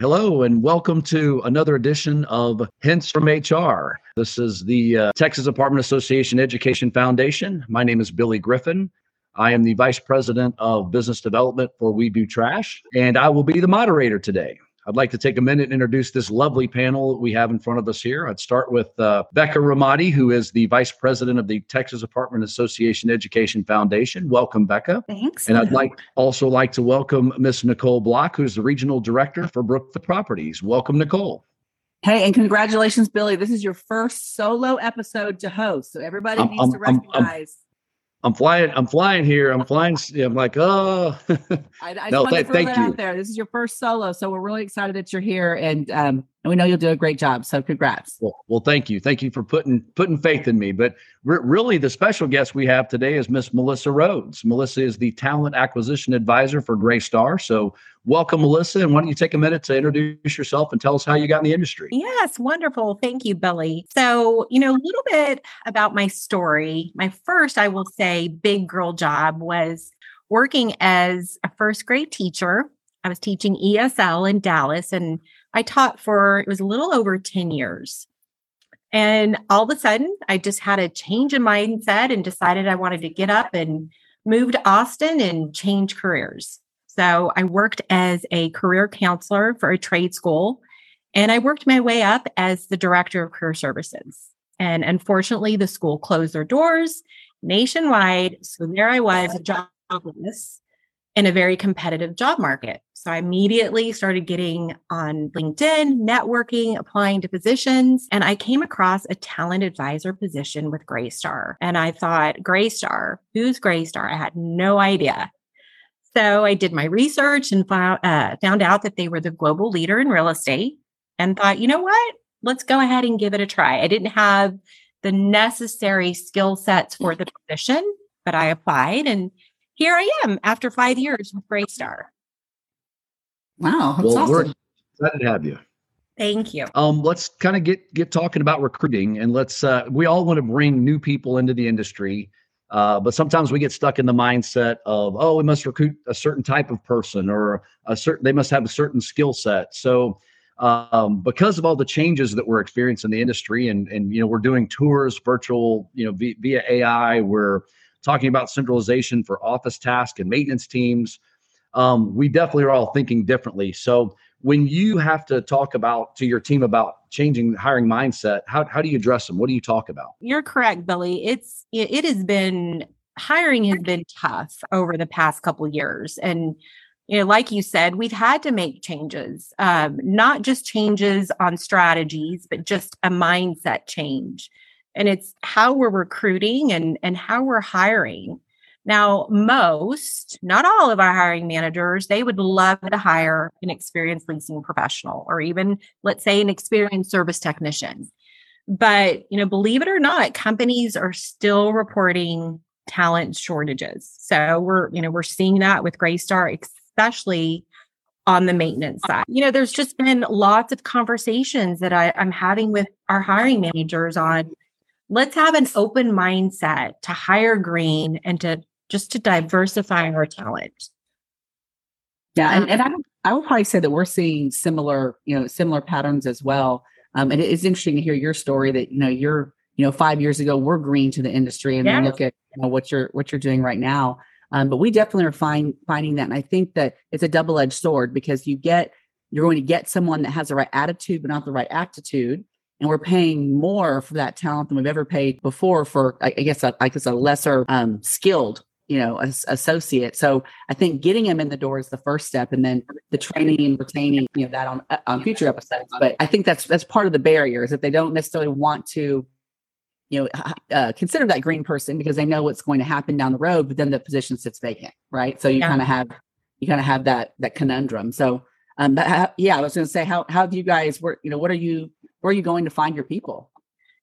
Hello, and welcome to another edition of Hints from HR. This is the uh, Texas Apartment Association Education Foundation. My name is Billy Griffin. I am the Vice President of Business Development for We Do Trash, and I will be the moderator today. I'd like to take a minute and introduce this lovely panel we have in front of us here. I'd start with uh, Becca Ramadi, who is the Vice President of the Texas Apartment Association Education Foundation. Welcome, Becca. Thanks. And I'd like also like to welcome Miss Nicole Block, who's the Regional Director for Brookfield Properties. Welcome, Nicole. Hey, and congratulations, Billy. This is your first solo episode to host. So everybody I'm- needs I'm- to I'm- I'm- recognize. I'm flying. I'm flying here. I'm flying. I'm like, oh, I, I just No, th- to throw thank that you. out there. This is your first solo. So we're really excited that you're here. And um, and we know you'll do a great job. So congrats. Well, well, thank you, thank you for putting putting faith in me. But re- really, the special guest we have today is Miss Melissa Rhoades. Melissa is the talent acquisition advisor for Greystar. So, welcome, Melissa. And why don't you take a minute to introduce yourself and tell us how you got in the industry? Yes, wonderful. Thank you, Billy. So, you know, a little bit about my story. My first, I will say, big girl job was working as a first grade teacher. I was teaching ESL in Dallas and I taught for it was a little over 10 years. And all of a sudden, I just had a change in mindset and decided I wanted to get up and move to Austin and change careers. So I worked as a career counselor for a trade school and I worked my way up as the director of career services. And unfortunately, the school closed their doors nationwide. So there I was, jobless in a very competitive job market. So I immediately started getting on LinkedIn, networking, applying to positions, and I came across a talent advisor position with Greystar. And I thought, Greystar, who's Greystar? I had no idea. So I did my research and found, uh, found out that they were the global leader in real estate and thought, you know what? Let's go ahead and give it a try. I didn't have the necessary skill sets for the position, but I applied and here I am after five years with Greystar. Wow. That's well, we're awesome. excited to have you. Thank you. Um, let's kind of get get talking about recruiting, and let's. Uh, we all want to bring new people into the industry, uh, but sometimes we get stuck in the mindset of, oh, we must recruit a certain type of person, or a certain they must have a certain skill set. So, um, because of all the changes that we're experiencing in the industry, and and you know we're doing tours virtual, you know via, via AI, we're talking about centralization for office tasks and maintenance teams. Um, we definitely are all thinking differently. So when you have to talk about to your team about changing hiring mindset, how, how do you address them? What do you talk about? You're correct, Billy. It's it, it has been hiring has been tough over the past couple years, and you know, like you said, we've had to make changes, um, not just changes on strategies, but just a mindset change. And it's how we're recruiting and and how we're hiring. Now, most, not all of our hiring managers, they would love to hire an experienced leasing professional or even, let's say, an experienced service technician. But, you know, believe it or not, companies are still reporting talent shortages. So we're, you know, we're seeing that with Greystar, especially on the maintenance side. You know, there's just been lots of conversations that I, I'm having with our hiring managers on let's have an open mindset to hire green and to just to diversify our talent. Yeah, and, and I I would probably say that we're seeing similar, you know, similar patterns as well. Um, and it is interesting to hear your story that you know you're, you know, five years ago we're green to the industry, and then look at you know, what you're what you're doing right now. Um, but we definitely are find, finding that, and I think that it's a double edged sword because you get you're going to get someone that has the right attitude but not the right aptitude, and we're paying more for that talent than we've ever paid before for I, I guess a, I guess a lesser um, skilled you know as, associate. So i think getting them in the door is the first step. And then the training and retaining you know that on on future episodes. But i think that's that's part of the barrier is that they don't necessarily want to you know uh, consider that green person because they know what's going to happen down the road but then the position sits vacant right? So you Yeah. kind of have you kind of have that that conundrum. So um but how, yeah i was going to say how how have you guys work you know what are you where are you going to find your people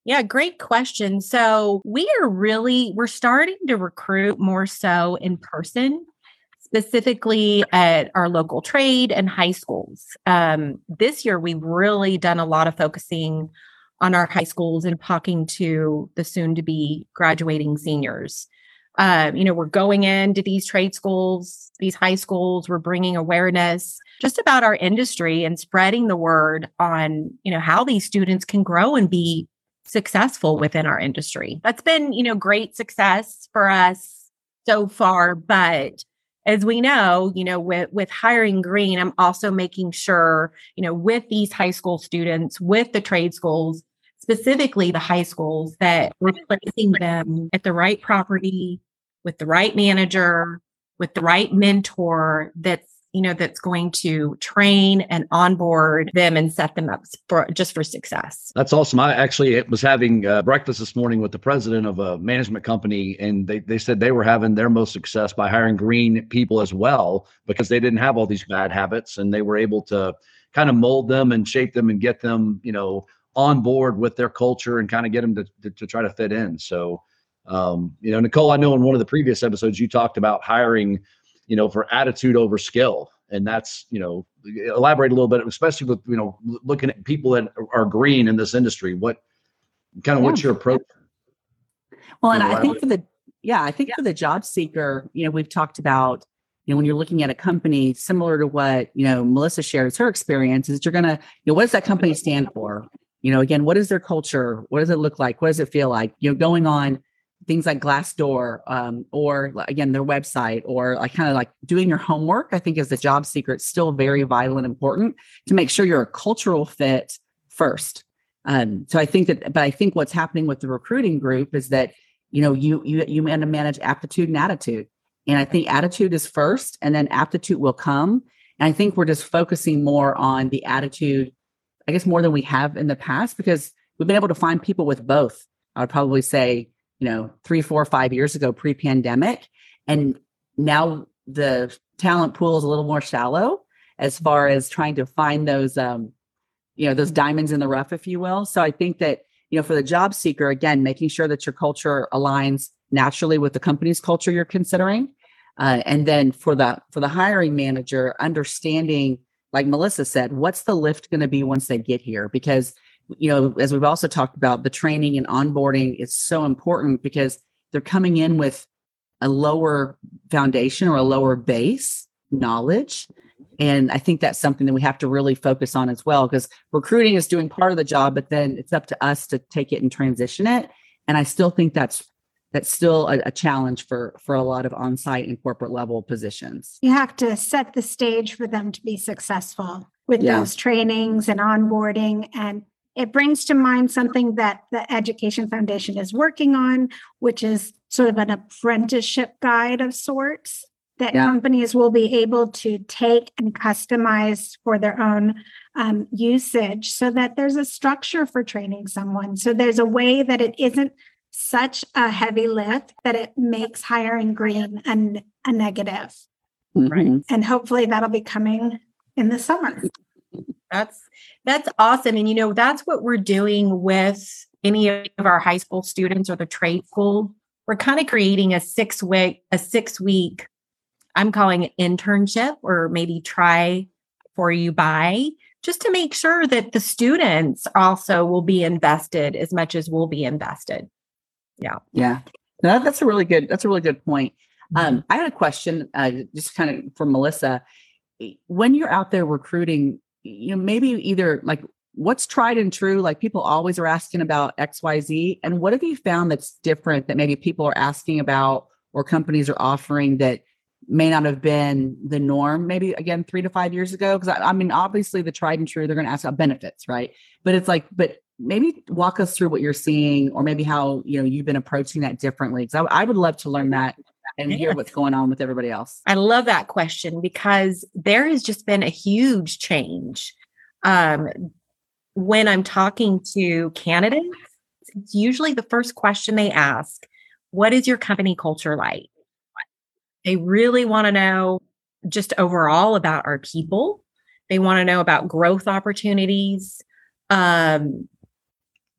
Yeah, great question. So we are really we're starting to recruit more so in person, specifically at our local trade and high schools. Um, this year, we've really done a lot of focusing on our high schools and talking to the soon to be graduating seniors. uh, you know, we're going into these trade schools, these high schools, we're bringing awareness just about our industry and spreading the word on, you know, how these students can grow and be successful within our industry. That's been, you know, great success for us so far, but as we know, you know, with with hiring green, I'm also making sure, you know, with these high school students, with the trade schools, specifically the high schools, that we're placing them at the right property with the right manager, with the right mentor that's you know that's going to train and onboard them and set them up for just for success that's awesome i actually was having uh, breakfast this morning with the president of a management company and they, they said they were having their most success by hiring green people as well because they didn't have all these bad habits and they were able to kind of mold them and shape them and get them you know on board with their culture and kind of get them to, to, to try to fit in. So, um, you know, Nicole, I know in one of the previous episodes you talked about hiring, you know, for attitude over skill. And that's, you know, elaborate a little bit, especially with, you know, looking at people that are green in this industry. What kind of yeah. what's your approach? Well, and I think for the, yeah, I think yeah. for the job seeker, you know, we've talked about, you know, when you're looking at a company similar to what, you know, Melissa shares her experience is you're going to, you know, what does that company stand for? you know again what is their culture what does it look like what does it feel like you know going on things like glassdoor um, or again their website or like kind of like doing your homework i think as a job seeker it's still very vital and important to make sure you're a cultural fit first um, so i think that but i think what's happening with the recruiting group is that you know you you you want to manage aptitude and attitude and i think attitude is first and then aptitude will come and i think we're just focusing more on the attitude I guess more than we have in the past because we've been able to find people with both. I would probably say, you know, three, four, five years ago, pre pandemic. And now the talent pool is a little more shallow as far as trying to find those, um, you know, those diamonds in the rough, if you will. So I think that, you know, for the job seeker, again, making sure that your culture aligns naturally with the company's culture you're considering. Uh, and then for the for the hiring manager, understanding like Melissa said, what's the lift going to be once they get here? Because, you know, as we've also talked about, the training and onboarding is so important because they're coming in with a lower foundation or a lower base knowledge. And I think that's something that we have to really focus on as well because recruiting is doing part of the job, but then it's up to us to take it and transition it. And I still think that's that's still a, a, challenge for for a lot of on-site and corporate level positions you have to set the stage for them to be successful with yeah. those trainings and onboarding and it brings to mind something that the education foundation is working on which is sort of an apprenticeship guide of sorts that yeah. companies will be able to take and customize for their own um, usage so that there's a structure for training someone so there's a way that it isn't such a heavy lift that it makes hiring green a, a negative. Mm-hmm. And hopefully that'll be coming in the summer. That's that's awesome. And you know, that's what we're doing with any of our high school students or the trade school. We're kind of creating a six week, a six week, I'm calling it internship or maybe try for you buy just to make sure that the students also will be invested as much as we'll be invested. Yeah. Yeah. No, that's a really good, that's a really good point. Um, mm-hmm. I had a question, uh, just kind of for Melissa. When you're out there recruiting, you know, maybe either like what's tried and true, like people always are asking about XYZ, and what have you found that's different that maybe people are asking about or companies are offering that may not have been the norm maybe again three to five years ago? Because I, I, mean obviously the tried and true they're going to ask about benefits right? But it's like but maybe walk us through what you're seeing or maybe how you know you've been approaching that differently because I, I, would love to learn that and hear what's going on with everybody else. I love that question because there has just been a huge change. Um, when i'm talking to candidates it's usually the first question they ask what is your company culture like? They really want to know just overall about our people. They want to know about growth opportunities. Um,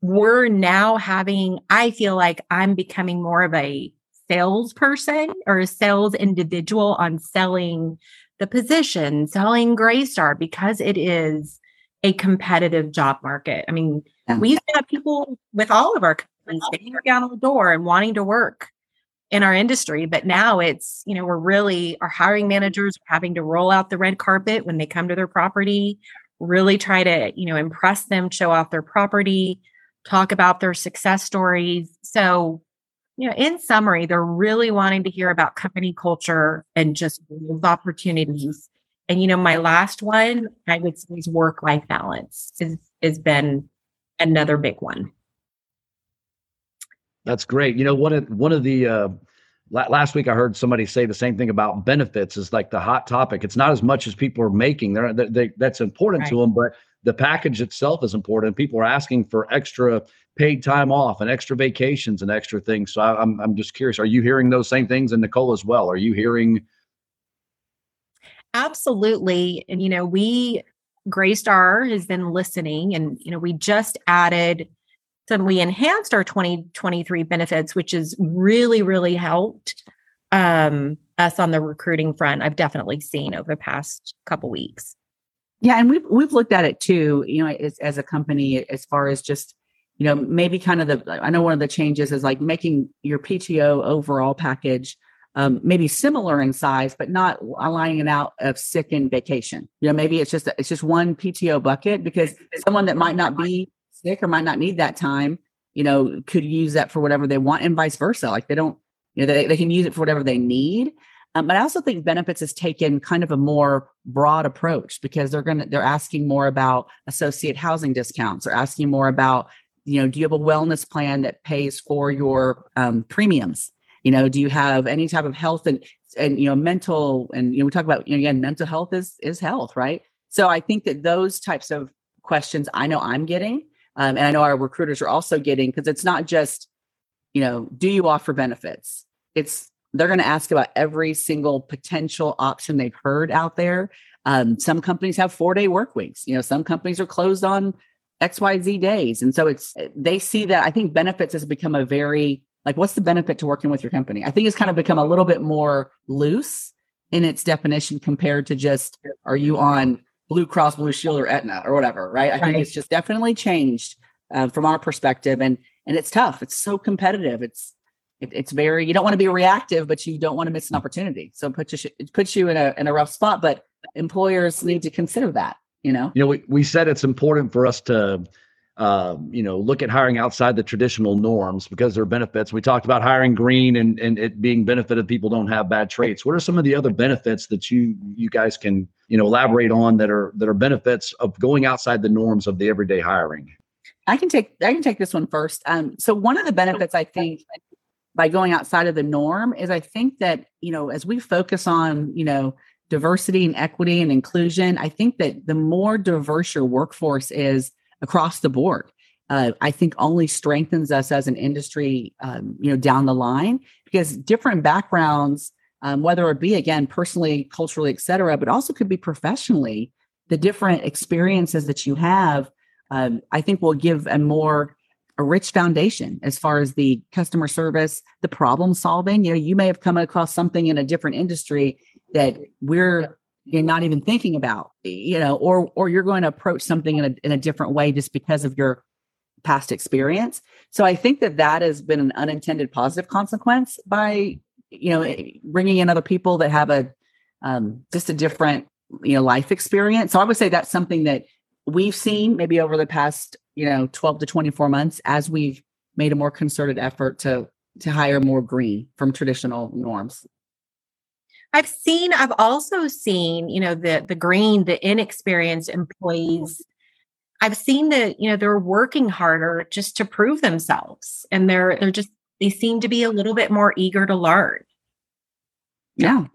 we're now having, I feel like I'm becoming more of a salesperson or a sales individual on selling the position, selling Greystar because it is a competitive job market. I mean, yeah. we used to have people with all of our companies banging down on the door and wanting to work. in our industry. But now it's, you know, we're really, our hiring managers are having to roll out the red carpet when they come to their property, really try to, you know, impress them, show off their property, talk about their success stories. So, you know, in summary, they're really wanting to hear about company culture and just opportunities. And you know, my last one, I would say, is work-life balance. Is has been another big one. That's great. You know, one of one of the uh, last week I heard somebody say the same thing about benefits is like the hot topic. It's not as much as people are making. They're, they, they, that's important right. to them, but the package itself is important. People are asking for extra paid time off and extra vacations and extra things. So I, I'm I'm just curious. Are you hearing those same things, and Nicole as well? Are you hearing? Absolutely, and you know we Greystar has been listening, and you know we just added some. We enhanced our 2023 benefits, which has really really helped um, us on the recruiting front. I've definitely seen over the past couple weeks. Yeah, and we've we've looked at it too. You know, as, as a company, as far as just you know, maybe kind of the, I know one of the changes is like making your PTO overall package um, maybe similar in size, but not aligning it out of sick and vacation. You know, maybe it's just it's just one PTO bucket because someone that might not be sick or might not need that time, you know, could use that for whatever they want, and vice versa. Like they don't, you know, they, they can use it for whatever they need. Um, but I also think benefits has taken kind of a more broad approach because they're going to they're asking more about associate housing discounts. They're asking more about you know, do you have a wellness plan that pays for your um, premiums? You know, do you have any type of health and and you know mental and you know we talk about you know again mental health is is health, right? So I think that those types of questions I know I'm getting, um, and I know our recruiters are also getting because it's not just you know do you offer benefits? It's they're going to ask about every single potential option they've heard out there. Um, some companies have four day work weeks. You know, some companies are closed on XYZ days. And so it's, they see that I think benefits has become a very, like, what's the benefit to working with your company? I think it's kind of become a little bit more loose in its definition compared to just, are you on Blue Cross Blue Shield or Aetna or whatever, right? I right. think it's just definitely changed uh, from our perspective. And, and it's tough. It's so competitive. It's, it, it's very, you don't want to be reactive, but you don't want to miss an opportunity. So it puts you, it puts you in a, in a rough spot, but employers need to consider that you know? You know we, we said it's important for us to uh, you know look at hiring outside the traditional norms because there are benefits. We talked about hiring green and and it being benefited people don't have bad traits. What are some of the other benefits that you you guys can you know elaborate on that are that are benefits of going outside the norms of the everyday hiring? I can take i can take this one first. Um, so one of the benefits i think by going outside of the norm is i think that you know as we focus on you know diversity and equity and inclusion, I think that the more diverse your workforce is across the board, uh, I think only strengthens us as an industry, um, you know, down the line because different backgrounds, um, whether it be again personally, culturally, et cetera, but also could be professionally, the different experiences that you have, um, I think will give a more a rich foundation as far as the customer service, the problem solving. You know, you may have come across something in a different industry that we're you're not even thinking about, you know, or or you're going to approach something in a in a different way just because of your past experience. So I think that that has been an unintended positive consequence by you know bringing in other people that have a um, just a different you know life experience. So I would say that's something that we've seen maybe over the past you know 12 to 24 months as we've made a more concerted effort to to hire more green from traditional norms I've seen, I've also seen, you know, the the green, the inexperienced employees. I've seen that, you know, they're working harder just to prove themselves. And they're they're just they seem to be a little bit more eager to learn. Yeah.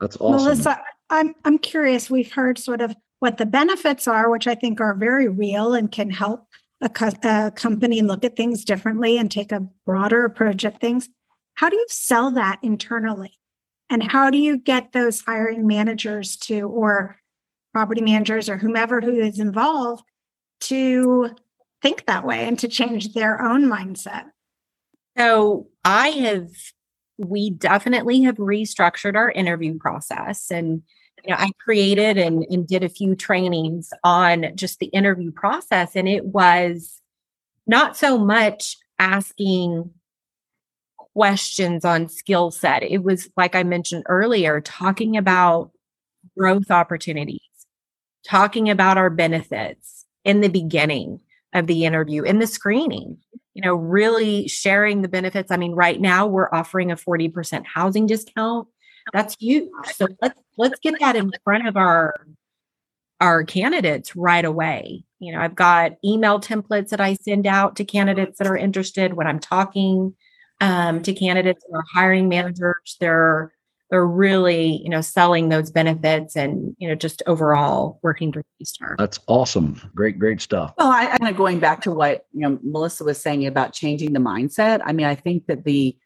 That's awesome. Melissa, I'm I'm curious. We've heard sort of what the benefits are, which I think are very real and can help a, co- a company look at things differently and take a broader approach at things. How do you sell that internally? And how do you get those hiring managers to, or property managers or whomever who is involved to think that way and to change their own mindset? So I have, we definitely have restructured our interview process. And you know, I created and, and did a few trainings on just the interview process. And it was not so much asking questions on skill set. It was like I mentioned earlier, talking about growth opportunities, talking about our benefits in the beginning of the interview, in the screening, you know, really sharing the benefits. I mean, right now we're offering a 40% housing discount. That's huge. So let's let's get that in front of our our candidates right away. You know, I've got email templates that I send out to candidates that are interested when I'm talking um, to candidates or hiring managers. They're they're really you know selling those benefits and you know just overall working to restart. That's awesome. Great, great stuff. Well, I, I kind of going back to what you know Melissa was saying about changing the mindset. I mean, I think that the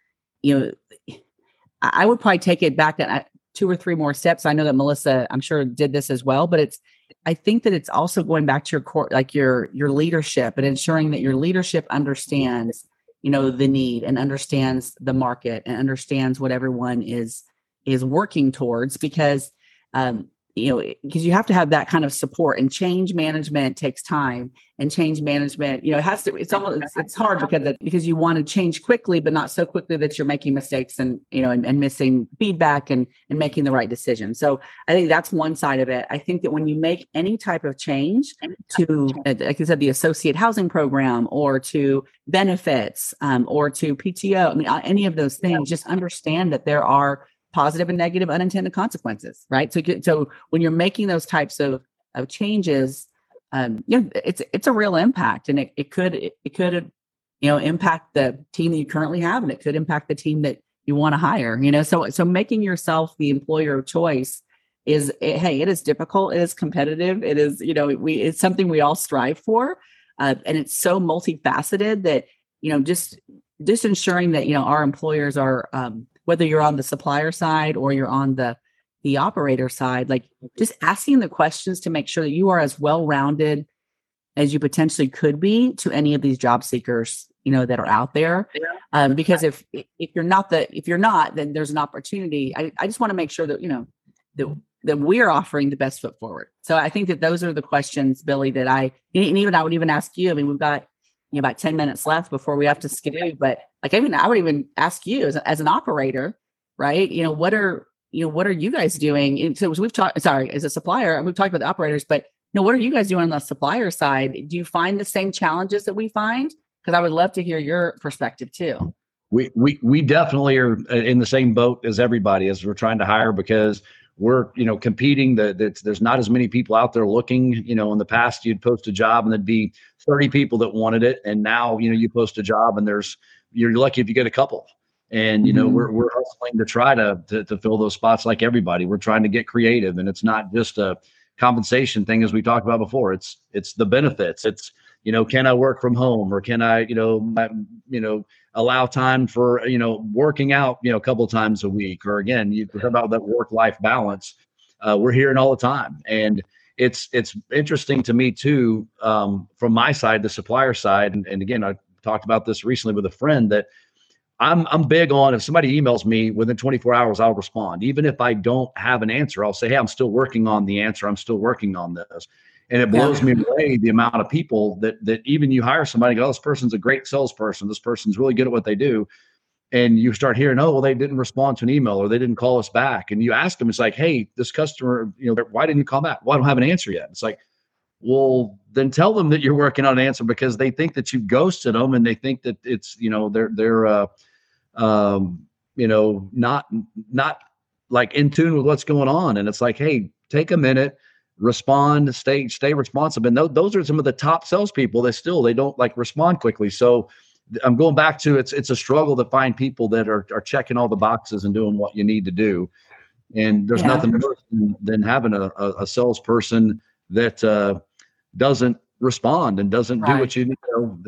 you know I would probably take it back that two or three more steps. I know that Melissa, I'm sure, did this as well, but it's I think that it's also going back to your core, like your your leadership and ensuring that your leadership understands, you know, the need and understands the market and understands what everyone is is working towards because um, you know because you have to have that kind of support and change management takes time and change management you know it has to it's almost it's, it's hard because it, because you want to change quickly but not so quickly that you're making mistakes and you know and, and missing feedback and and making the right decision. So i think that's one side of it. I think that when you make any type of change to like i said the associate housing program or to benefits um, or to pto i mean any of those things just understand that there are positive and negative unintended consequences, right? So, so when you're making those types of, of changes, um, you know, it's it's a real impact, and it, it could it, it could you know impact the team that you currently have, and it could impact the team that you want to hire. You know, so so making yourself the employer of choice is it, hey, it is difficult, it is competitive, it is you know we it's something we all strive for, uh, and it's so multifaceted that you know just just ensuring that you know our employers are um, whether you're on the supplier side or you're on the the operator side like just asking the questions to make sure that you are as well rounded as you potentially could be to any of these job seekers you know that are out there. Um, because if if you're not the if you're not then there's an opportunity. I, I just want to make sure that you know that that we're offering the best foot forward. So i think that those are the questions billy that i and even i would even ask you i mean we've got you know, about 10 minutes left before we have to skidoo. But like, even I would even ask you as, as an operator, right? You know, what are, you know, what are you guys doing? And so we've talked, sorry, as a supplier, we've talked about the operators, but you know, what are you guys doing on the supplier side? Do you find the same challenges that we find? Because I would love to hear your perspective too. We, we, we definitely are uh, in the same boat as everybody as we're trying to hire because we're you know competing that there's not as many people out there looking you know in the past you'd post a job and there'd be 30 people that wanted it and now you know you post a job and there's you're lucky if you get a couple. And you know mm-hmm. we're, we're hustling to try to, to to fill those spots like everybody. We're trying to get creative and it's not just a compensation thing as we talked about before. It's it's the benefits. It's you know can i work from home or can i you know my, you know allow time for you know working out you know a couple times a week? Or again you talk about that work life balance. Uh, we're hearing all the time. And it's it's interesting to me too um, from my side the supplier side. And, and again i talked about this recently with a friend that I'm I'm big on if somebody emails me within 24 hours, I'll respond. Even if I don't have an answer, I'll say, Hey, I'm still working on the answer. I'm still working on this. And it blows yeah. me away the amount of people that that even you hire somebody, go, oh, this person's a great salesperson. This person's really good at what they do. And you start hearing, oh, well, they didn't respond to an email or they didn't call us back. And you ask them, it's like, hey, this customer, you know, why didn't you call back? Well, I don't have an answer yet. It's like, well, then tell them that you're working on an answer because they think that you've ghosted them and they think that it's, you know, they're they're uh um, you know, not not like in tune with what's going on. And it's like, hey, take a minute, respond, stay stay responsive. And those, those are some of the top salespeople that still they don't like respond quickly. So I'm going back to it's it's a struggle to find people that are are checking all the boxes and doing what you need to do. And there's yeah. nothing worse than, than having a, a, a salesperson that uh, doesn't respond and doesn't right. do what you need. You know,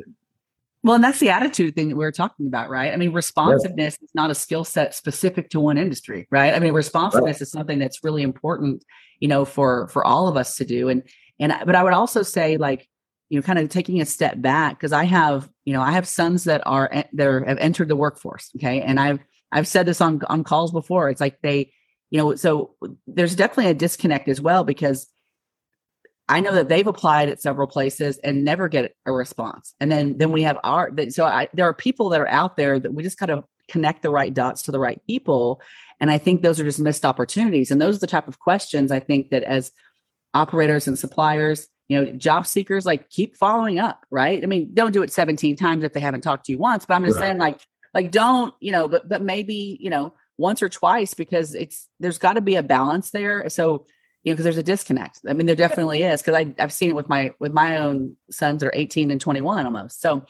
well, and that's the attitude thing that we are talking about, right? I mean, responsiveness is not a skill set specific to one industry, right? I mean, responsiveness right. is something that's really important, you know, for for all of us to do. And and but I would also say, like, you know, kind of taking a step back because I have, you know, I have sons that are eh, that are, have entered the workforce, okay, and I've I've said this on on calls before. It's like they, you know, so there's definitely a disconnect as well because I know that they've applied at several places and never get a response. And then then we have our so I, there are people that are out there that we just kind of connect the right dots to the right people. And I think those are just missed opportunities. And those are the type of questions I think that as operators and suppliers, you know, job seekers like keep following up, right? I mean, don't do it 17 times if they haven't talked to you once, but I'm just right. saying like like don't, you know, but but maybe, you know, once or twice because it's there's got to be a balance there. So, you know, because there's a disconnect. I mean, there definitely is because I I've seen it with my with my own sons that are 18 and 21 almost. So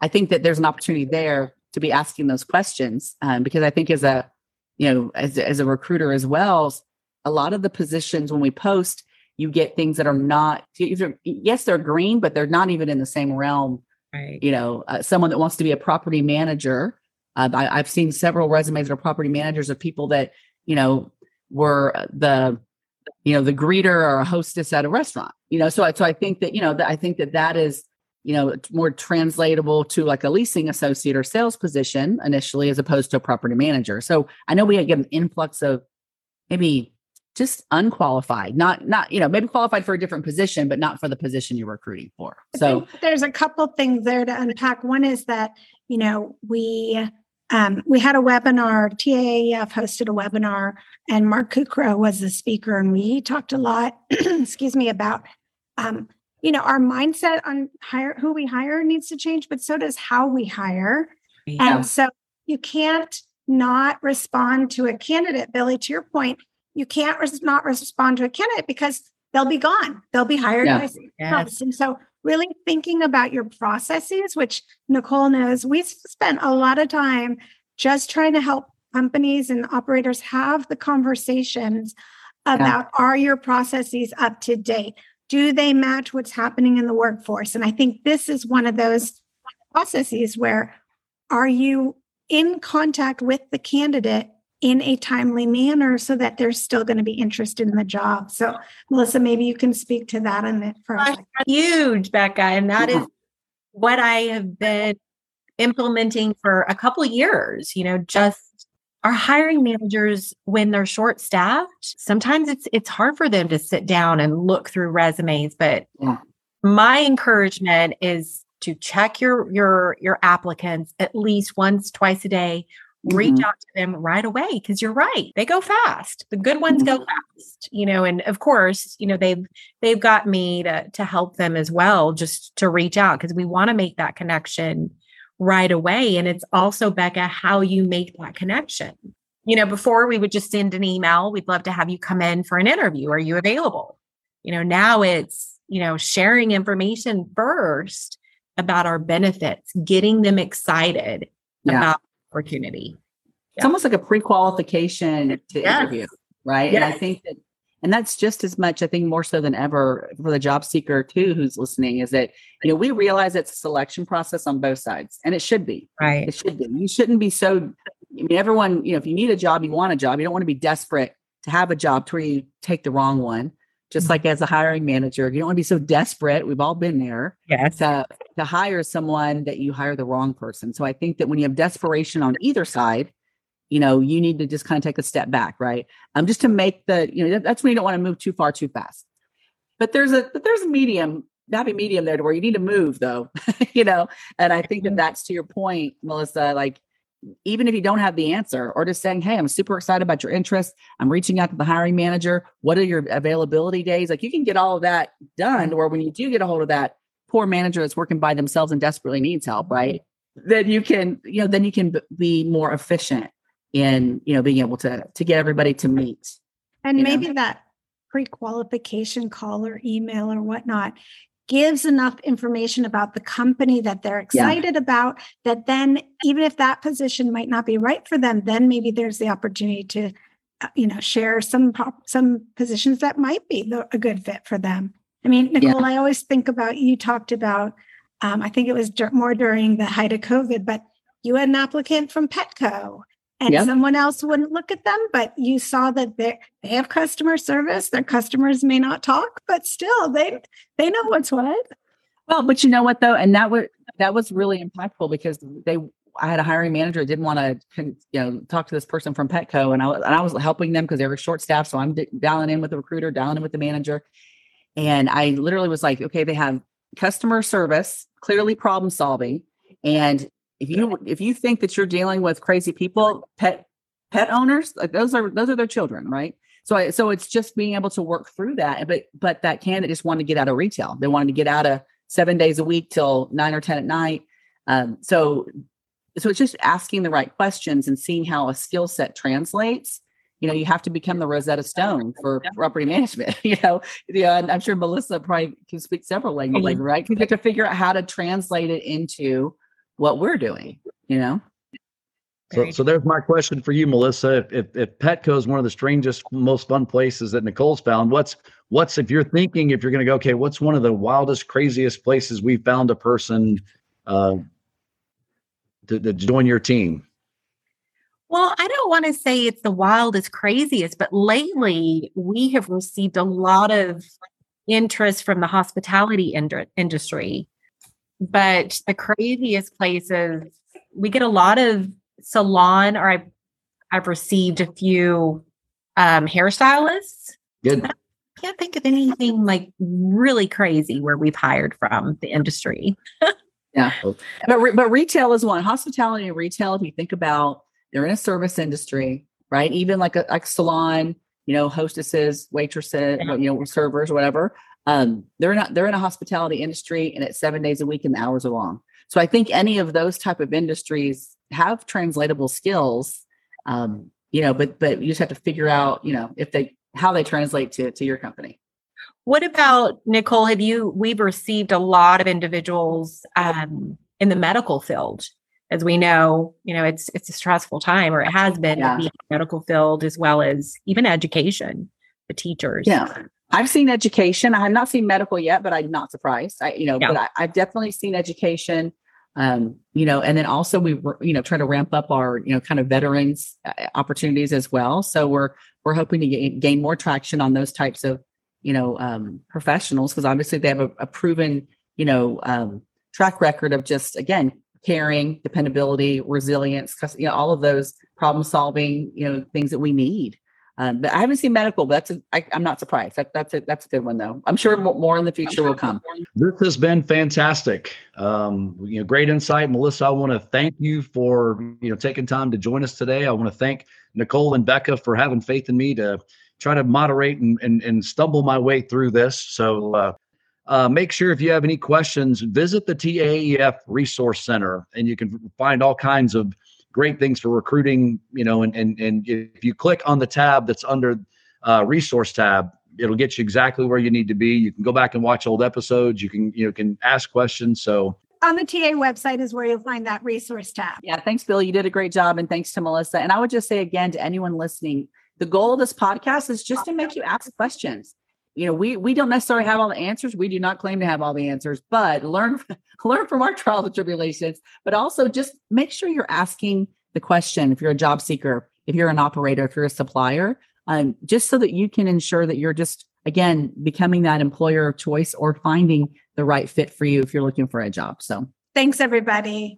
I think that there's an opportunity there to be asking those questions um, because I think as a you know as as a recruiter as well, a lot of the positions when we post you get things that are not yes they're green but they're not even in the same realm right you know uh, someone that wants to be a property manager uh, I, have seen several resumes that are property managers of people that you know were the you know the greeter or a hostess at a restaurant you know? So, I, so i think that you know that i think that that is you know more translatable to like a leasing associate or sales position initially as opposed to a property manager. So i know we get an influx of maybe just unqualified not not you know maybe qualified for a different position but not for the position you're recruiting for. So there's a couple things there to unpack. One is that you know we um, we had a webinar taaf hosted a webinar and mark kukra was the speaker and we talked a lot excuse me about um, you know our mindset on hire who we hire needs to change but so does how we hire yeah. and so you can't not respond to a candidate billy to your point you can't res- not respond to a candidate because they'll be gone. They'll be hired yeah. by yes. And so really thinking about your processes, which Nicole knows, we spent a lot of time just trying to help companies and operators have the conversations about yeah. are your processes up to date? Do they match what's happening in the workforce? And I think this is one of those processes where are you in contact with the candidate in a timely manner so that they're still going to be interested in the job. So, Melissa, maybe you can speak to that in the first. Huge, Becca, and that yeah. is what I have been implementing for a couple years. You know, just our hiring managers when they're short staffed, sometimes it's it's hard for them to sit down and look through resumes. But yeah. my encouragement is to check your your your applicants at least once twice a day reach mm-hmm. out to them right away because you're right they go fast the good ones mm-hmm. go fast you know and of course you know they've they've got me to to help them as well just to reach out because we want to make that connection right away and it's also becca how you make that connection you know before we would just send an email we'd love to have you come in for an interview are you available you know now it's you know sharing information first about our benefits getting them excited yeah. about opportunity. It's almost like a pre-qualification to yes. interview, right? Yes. And I think that and that's just as much, I think, more so than ever for the job seeker too, who's listening, is that you know we realize it's a selection process on both sides, and it should be. Right. It should be. You shouldn't be so. I mean, everyone, you know, if you need a job, you want a job. You don't want to be desperate to have a job to where you take the wrong one. Just like as a hiring manager, you don't want to be so desperate. We've all been there. Yes. To, to hire someone that you hire the wrong person. So I think that when you have desperation on either side, you know, you need to just kind of take a step back, right? Um, just to make the, you know, that's when you don't want to move too far too fast. But there's a but there's a medium, happy medium there to where you need to move though, you know. And I think that mm-hmm. that's to your point, Melissa. Like, even if you don't have the answer, or just saying, "Hey, I'm super excited about your interest. I'm reaching out to the hiring manager. What are your availability days?" Like, you can get all of that done. Or when you do get a hold of that poor manager that's working by themselves and desperately needs help, right? Then you can, you know, then you can be more efficient in you know being able to to get everybody to meet and maybe know? that pre-qualification call or email or whatnot gives enough information about the company that they're excited yeah. about that then even if that position might not be right for them then maybe there's the opportunity to uh, you know share some some positions that might be a good fit for them i mean nicole yeah. i always think about you talked about um, i think it was more during the height of covid but you had an applicant from petco and yep. someone else wouldn't look at them but you saw that they they have customer service their customers may not talk but still they they know what's what well but you know what though and that was that was really impactful because they I had a hiring manager didn't want to, you know, talk to this person from Petco, and I was and I was helping them because they were short staffed. So I'm d- dialing in with the recruiter, dialing in with the manager, and I literally was like, okay, they have customer service, clearly problem solving, and if you if you think that you're dealing with crazy people, pet pet owners, like those are those are their children, right? So I, so it's just being able to work through that. But but that candidate just wanted to get out of retail. They wanted to get out of seven days a week till nine or ten at night. Um, so so it's just asking the right questions and seeing how a skill set translates you know, you have to become the Rosetta Stone for property management. You know, yeah, and I'm sure Melissa probably can speak several languages, right? You have to figure out how to translate it into what we're doing. You know. So, so there's my question for you, Melissa. If, if, if Petco is one of the strangest, most fun places that Nicole's found, what's what's if you're thinking if you're going to go, okay, what's one of the wildest, craziest places we found a person uh, to, to join your team? Well, I don't want to say it's the wildest, craziest, but lately we have received a lot of interest from the hospitality ind- industry. But the craziest places, we get a lot of salon, or I've, I've received a few um, hairstylists. Good. I can't think of anything like really crazy where we've hired from the industry. yeah. But, re- but retail is one. Hospitality and retail, if you think about they're in a service industry, right? Even like a like salon, you know, hostesses, waitresses, you know, servers, whatever. Um, they're not they're in a hospitality industry and it's seven days a week and the hours are long. So I think any of those type of industries have translatable skills. Um, you know, but but you just have to figure out, you know, if they how they translate to to your company. What about Nicole? Have you we've received a lot of individuals um, in the medical field as we know, you know, it's it's a stressful time, or it has been yeah. in the medical field as well as even education, the teachers. Yeah. I've seen education. I have not seen medical yet, but I'm not surprised. I, you know, yeah. but I, have definitely seen education. Um, you know, and then also we were, you know, trying to ramp up our, you know, kind of veterans uh, opportunities as well. So we're we're hoping to gain, gain more traction on those types of, you know, um, professionals because obviously they have a, a proven, you know, um, track record of just again caring, dependability, resilience, you know, all of those problem solving, you know, things that we need. Um, but I haven't seen medical, but that's a, I, I'm not surprised. That, that's a, that's a good one though. I'm sure more in the future will come. This has been fantastic. Um, you know, great insight, Melissa. I want to thank you for you know taking time to join us today. I want to thank Nicole and Becca for having faith in me to try to moderate and and, and stumble my way through this. So uh, uh, make sure if you have any questions, visit the TAEF Resource Center, and you can find all kinds of great things for recruiting. You know, and and and if you click on the tab that's under uh, Resource tab, it'll get you exactly where you need to be. You can go back and watch old episodes. You can you know can ask questions. So on the TA website is where you'll find that resource tab. Yeah, thanks, Bill. You did a great job, and thanks to Melissa. And I would just say again to anyone listening, the goal of this podcast is just to make you ask questions you know we we don't necessarily have all the answers. We do not claim to have all the answers but learn learn from our trials and tribulations but also just make sure you're asking the question if you're a job seeker if you're an operator if you're a supplier um, just so that you can ensure that you're just again becoming that employer of choice or finding the right fit for you if you're looking for a job. So thanks everybody